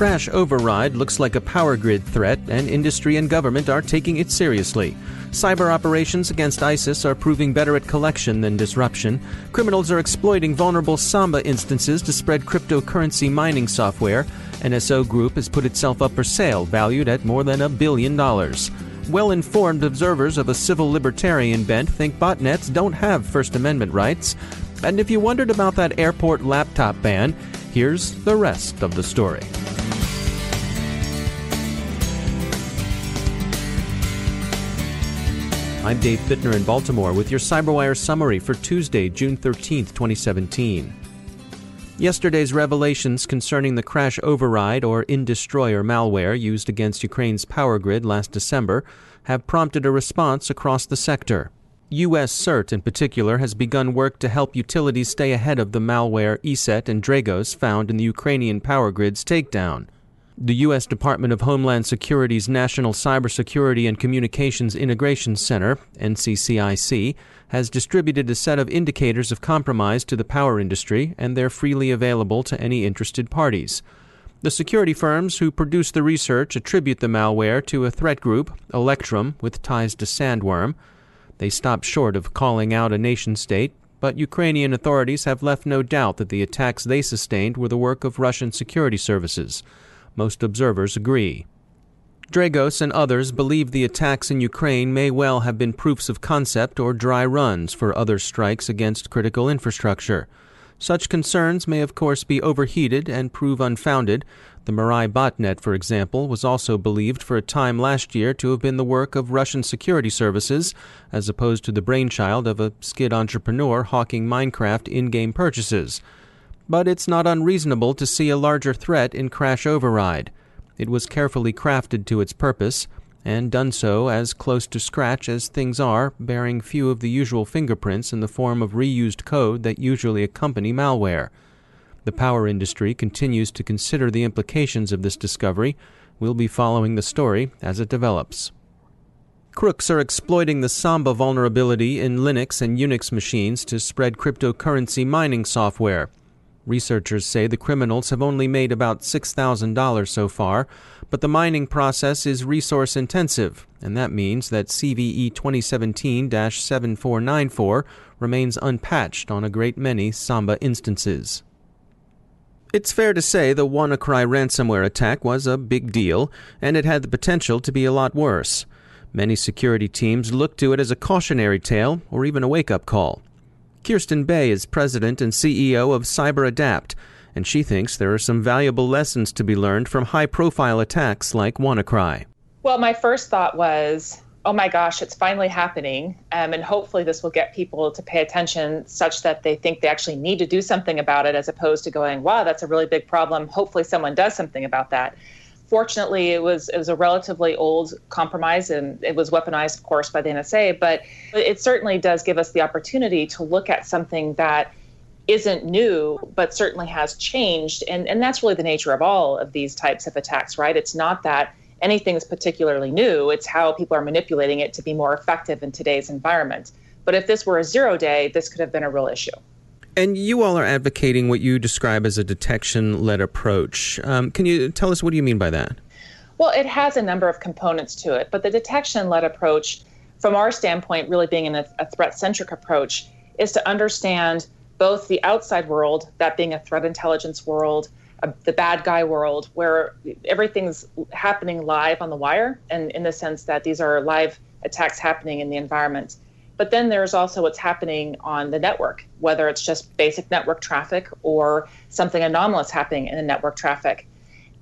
CrashOverride looks like a power grid threat, and industry and government are taking it seriously. Cyber operations against ISIS are proving better at collection than disruption. Criminals are exploiting vulnerable Samba instances to spread cryptocurrency mining software. NSO Group has put itself up for sale, valued at more than a billion dollars. Well informed observers of a civil libertarian bent think botnets don't have First Amendment rights. And if you wondered about that airport laptop ban, here's the rest of the story. I'm Dave Bittner in Baltimore with your CyberWire summary for Tuesday, June 13, 2017. Yesterday's revelations concerning the CrashOverride or Industroyer malware used against Ukraine's power grid last December have prompted a response across the sector. US CERT in particular has begun work to help utilities stay ahead of the malware ESET and Dragos found in the Ukrainian power grid's takedown. The U.S. Department of Homeland Security's National Cybersecurity and Communications Integration Center, NCCIC, has distributed a set of indicators of compromise to the power industry, and they're freely available to any interested parties. The security firms who produce the research attribute the malware to a threat group, Electrum, with ties to Sandworm. They stop short of calling out a nation state, but Ukrainian authorities have left no doubt that the attacks they sustained were the work of Russian security services. Most observers agree. Dragos and others believe the attacks in Ukraine may well have been proofs of concept or dry runs for other strikes against critical infrastructure. Such concerns may, of course, be overheated and prove unfounded. The Mirai botnet, for example, was also believed for a time last year to have been the work of Russian security services, as opposed to the brainchild of a skid entrepreneur hawking Minecraft in game purchases but it's not unreasonable to see a larger threat in Crash Override. It was carefully crafted to its purpose, and done so as close to scratch as things are, bearing few of the usual fingerprints in the form of reused code that usually accompany malware. The power industry continues to consider the implications of this discovery. We'll be following the story as it develops. Crooks are exploiting the Samba vulnerability in Linux and Unix machines to spread cryptocurrency mining software. Researchers say the criminals have only made about $6,000 so far, but the mining process is resource intensive, and that means that CVE 2017 7494 remains unpatched on a great many Samba instances. It's fair to say the WannaCry ransomware attack was a big deal, and it had the potential to be a lot worse. Many security teams look to it as a cautionary tale or even a wake up call. Kirsten Bay is president and CEO of CyberAdapt, and she thinks there are some valuable lessons to be learned from high profile attacks like WannaCry. Well, my first thought was, oh my gosh, it's finally happening. Um, and hopefully, this will get people to pay attention such that they think they actually need to do something about it, as opposed to going, wow, that's a really big problem. Hopefully, someone does something about that fortunately, it was it was a relatively old compromise, and it was weaponized, of course, by the NSA. But it certainly does give us the opportunity to look at something that isn't new, but certainly has changed, and and that's really the nature of all of these types of attacks, right? It's not that anything is particularly new; it's how people are manipulating it to be more effective in today's environment. But if this were a zero day, this could have been a real issue. And you all are advocating what you describe as a detection led approach. Um, can you tell us what do you mean by that? Well, it has a number of components to it, but the detection led approach, from our standpoint, really being in a, a threat centric approach, is to understand both the outside world, that being a threat intelligence world, uh, the bad guy world, where everything's happening live on the wire, and in the sense that these are live attacks happening in the environment But then there's also what's happening on the network, whether it's just basic network traffic or something anomalous happening in the network traffic.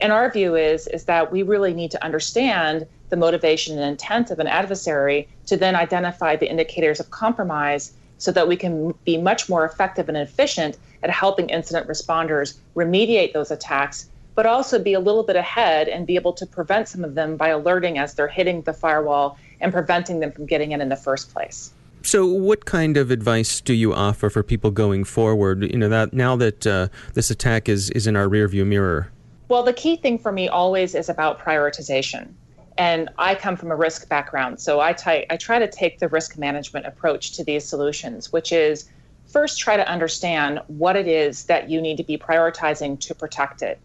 And our view is, is that we really need to understand the motivation and intent of an adversary to then identify the indicators of compromise so that we can be much more effective and efficient at helping incident responders remediate those attacks, but also be a little bit ahead and be able to prevent some of them by alerting as they're hitting the firewall and preventing them from getting in in the first place. So, what kind of advice do you offer for people going forward? You know, that now that uh, this attack is is in our rearview mirror. Well, the key thing for me always is about prioritization. And I come from a risk background, so I, t- I try to take the risk management approach to these solutions, which is first try to understand what it is that you need to be prioritizing to protect it.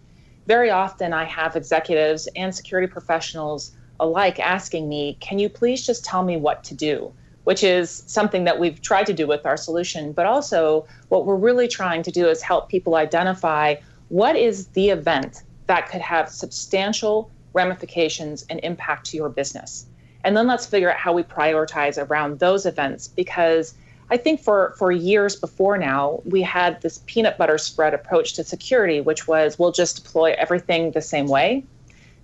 Very often, I have executives and security professionals alike asking me, Can you please just tell me what to do? Which is something that we've tried to do with our solution. But also, what we're really trying to do is help people identify what is the event that could have substantial ramifications and impact to your business. And then let's figure out how we prioritize around those events because I think for, for years before now, we had this peanut butter spread approach to security, which was we'll just deploy everything the same way.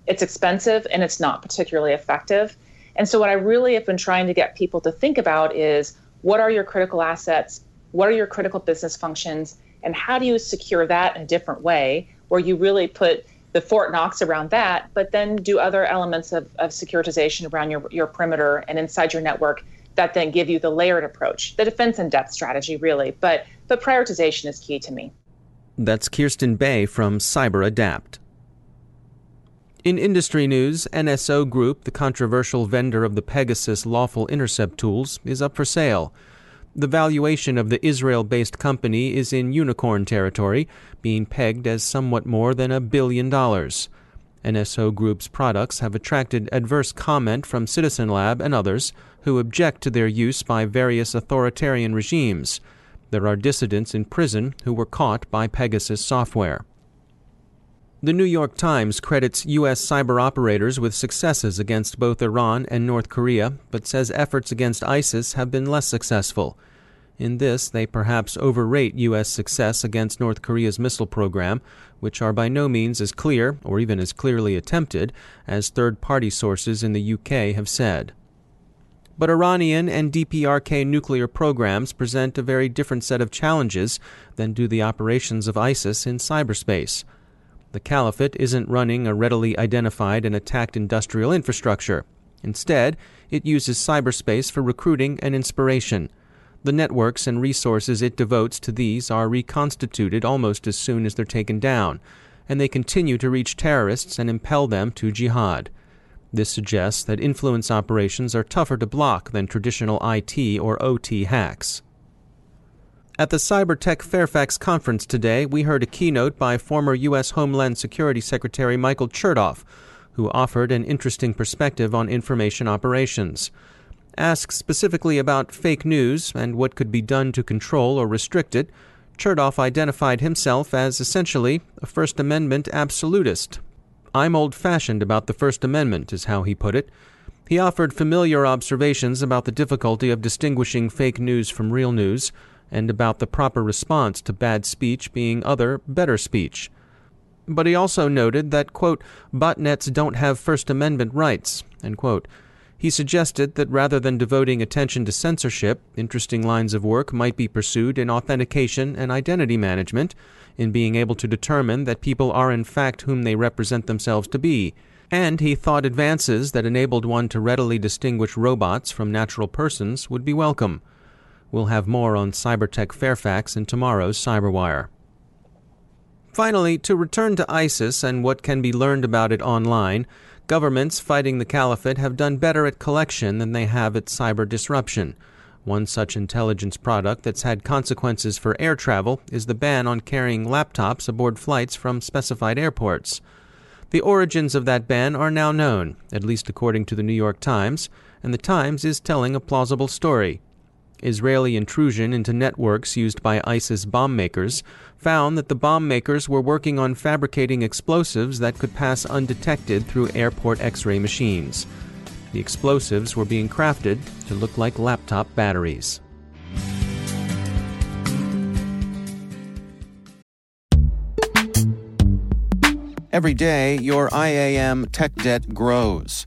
It's expensive and it's not particularly effective. And so, what I really have been trying to get people to think about is what are your critical assets? What are your critical business functions? And how do you secure that in a different way where you really put the Fort Knox around that, but then do other elements of, of securitization around your, your perimeter and inside your network that then give you the layered approach, the defense in depth strategy, really. But, but prioritization is key to me. That's Kirsten Bay from Cyber Adapt. In industry news, NSO Group, the controversial vendor of the Pegasus lawful intercept tools, is up for sale. The valuation of the Israel based company is in unicorn territory, being pegged as somewhat more than a billion dollars. NSO Group's products have attracted adverse comment from Citizen Lab and others who object to their use by various authoritarian regimes. There are dissidents in prison who were caught by Pegasus software. The New York Times credits U.S. cyber operators with successes against both Iran and North Korea, but says efforts against ISIS have been less successful. In this, they perhaps overrate U.S. success against North Korea's missile program, which are by no means as clear, or even as clearly attempted, as third party sources in the UK have said. But Iranian and DPRK nuclear programs present a very different set of challenges than do the operations of ISIS in cyberspace. The caliphate isn't running a readily identified and attacked industrial infrastructure. Instead, it uses cyberspace for recruiting and inspiration. The networks and resources it devotes to these are reconstituted almost as soon as they're taken down, and they continue to reach terrorists and impel them to jihad. This suggests that influence operations are tougher to block than traditional IT or OT hacks. At the Cybertech Fairfax conference today, we heard a keynote by former U.S. Homeland Security Secretary Michael Chertoff, who offered an interesting perspective on information operations. Asked specifically about fake news and what could be done to control or restrict it, Chertoff identified himself as essentially a First Amendment absolutist. I'm old fashioned about the First Amendment, is how he put it. He offered familiar observations about the difficulty of distinguishing fake news from real news and about the proper response to bad speech being other, better speech. But he also noted that, quote, botnets don't have First Amendment rights, end quote. He suggested that rather than devoting attention to censorship, interesting lines of work might be pursued in authentication and identity management, in being able to determine that people are in fact whom they represent themselves to be. And he thought advances that enabled one to readily distinguish robots from natural persons would be welcome. We'll have more on Cybertech Fairfax in tomorrow's Cyberwire. Finally, to return to ISIS and what can be learned about it online, governments fighting the caliphate have done better at collection than they have at cyber disruption. One such intelligence product that's had consequences for air travel is the ban on carrying laptops aboard flights from specified airports. The origins of that ban are now known, at least according to the New York Times, and the Times is telling a plausible story. Israeli intrusion into networks used by ISIS bomb makers found that the bomb makers were working on fabricating explosives that could pass undetected through airport X ray machines. The explosives were being crafted to look like laptop batteries. Every day, your IAM tech debt grows.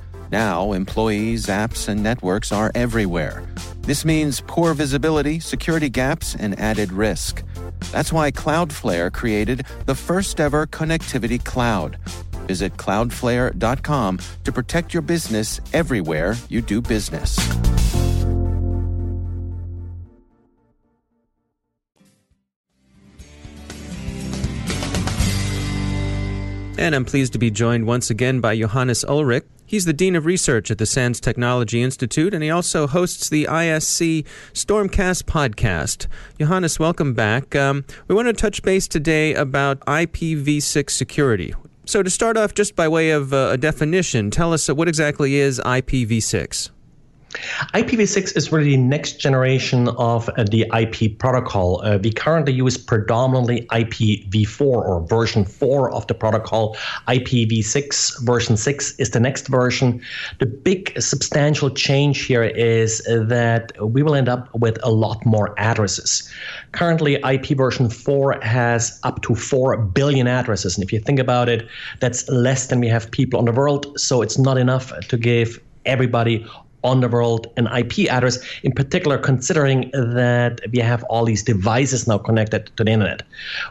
Now, employees, apps, and networks are everywhere. This means poor visibility, security gaps, and added risk. That's why Cloudflare created the first ever connectivity cloud. Visit cloudflare.com to protect your business everywhere you do business. And I'm pleased to be joined once again by Johannes Ulrich. He's the Dean of Research at the SANS Technology Institute, and he also hosts the ISC Stormcast podcast. Johannes, welcome back. Um, we want to touch base today about IPv6 security. So, to start off, just by way of uh, a definition, tell us uh, what exactly is IPv6? IPv6 is really the next generation of uh, the IP protocol. Uh, we currently use predominantly IPv4 or version 4 of the protocol. IPv6 version 6 is the next version. The big substantial change here is that we will end up with a lot more addresses. Currently, IP version 4 has up to 4 billion addresses. And if you think about it, that's less than we have people on the world. So it's not enough to give everybody on the world an IP address, in particular, considering that we have all these devices now connected to the internet.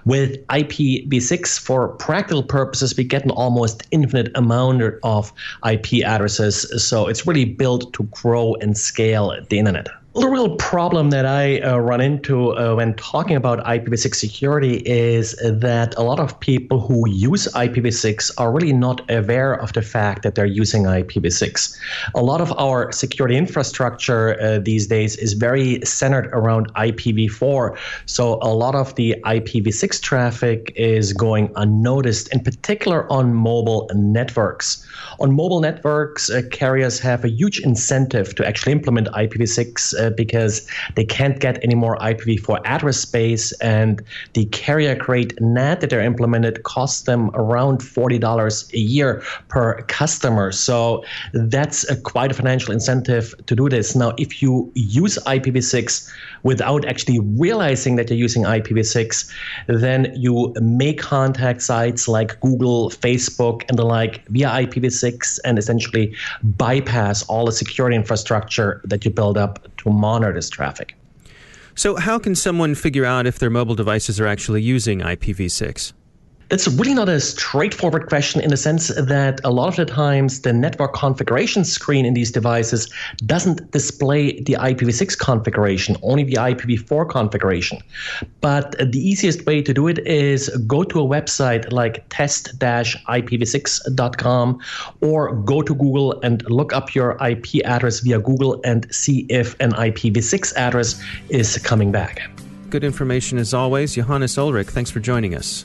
With IPv6, for practical purposes, we get an almost infinite amount of IP addresses. So it's really built to grow and scale the internet the real problem that I uh, run into uh, when talking about IPv6 security is that a lot of people who use IPv6 are really not aware of the fact that they're using IPv6. A lot of our security infrastructure uh, these days is very centered around IPv4. So a lot of the IPv6 traffic is going unnoticed, in particular on mobile networks. On mobile networks, uh, carriers have a huge incentive to actually implement IPv6 uh, because they can't get any more IPv4 address space, and the carrier grade NAT that they're implemented costs them around $40 a year per customer. So that's a quite a financial incentive to do this. Now, if you use IPv6 without actually realizing that you're using IPv6, then you may contact sites like Google, Facebook, and the like via IPv6 and essentially bypass all the security infrastructure that you build up to monitor this traffic. So, how can someone figure out if their mobile devices are actually using IPv6? That's really not a straightforward question in the sense that a lot of the times the network configuration screen in these devices doesn't display the IPv6 configuration, only the IPv4 configuration. But the easiest way to do it is go to a website like test-ipv6.com or go to Google and look up your IP address via Google and see if an IPv6 address is coming back. Good information as always. Johannes Ulrich, thanks for joining us.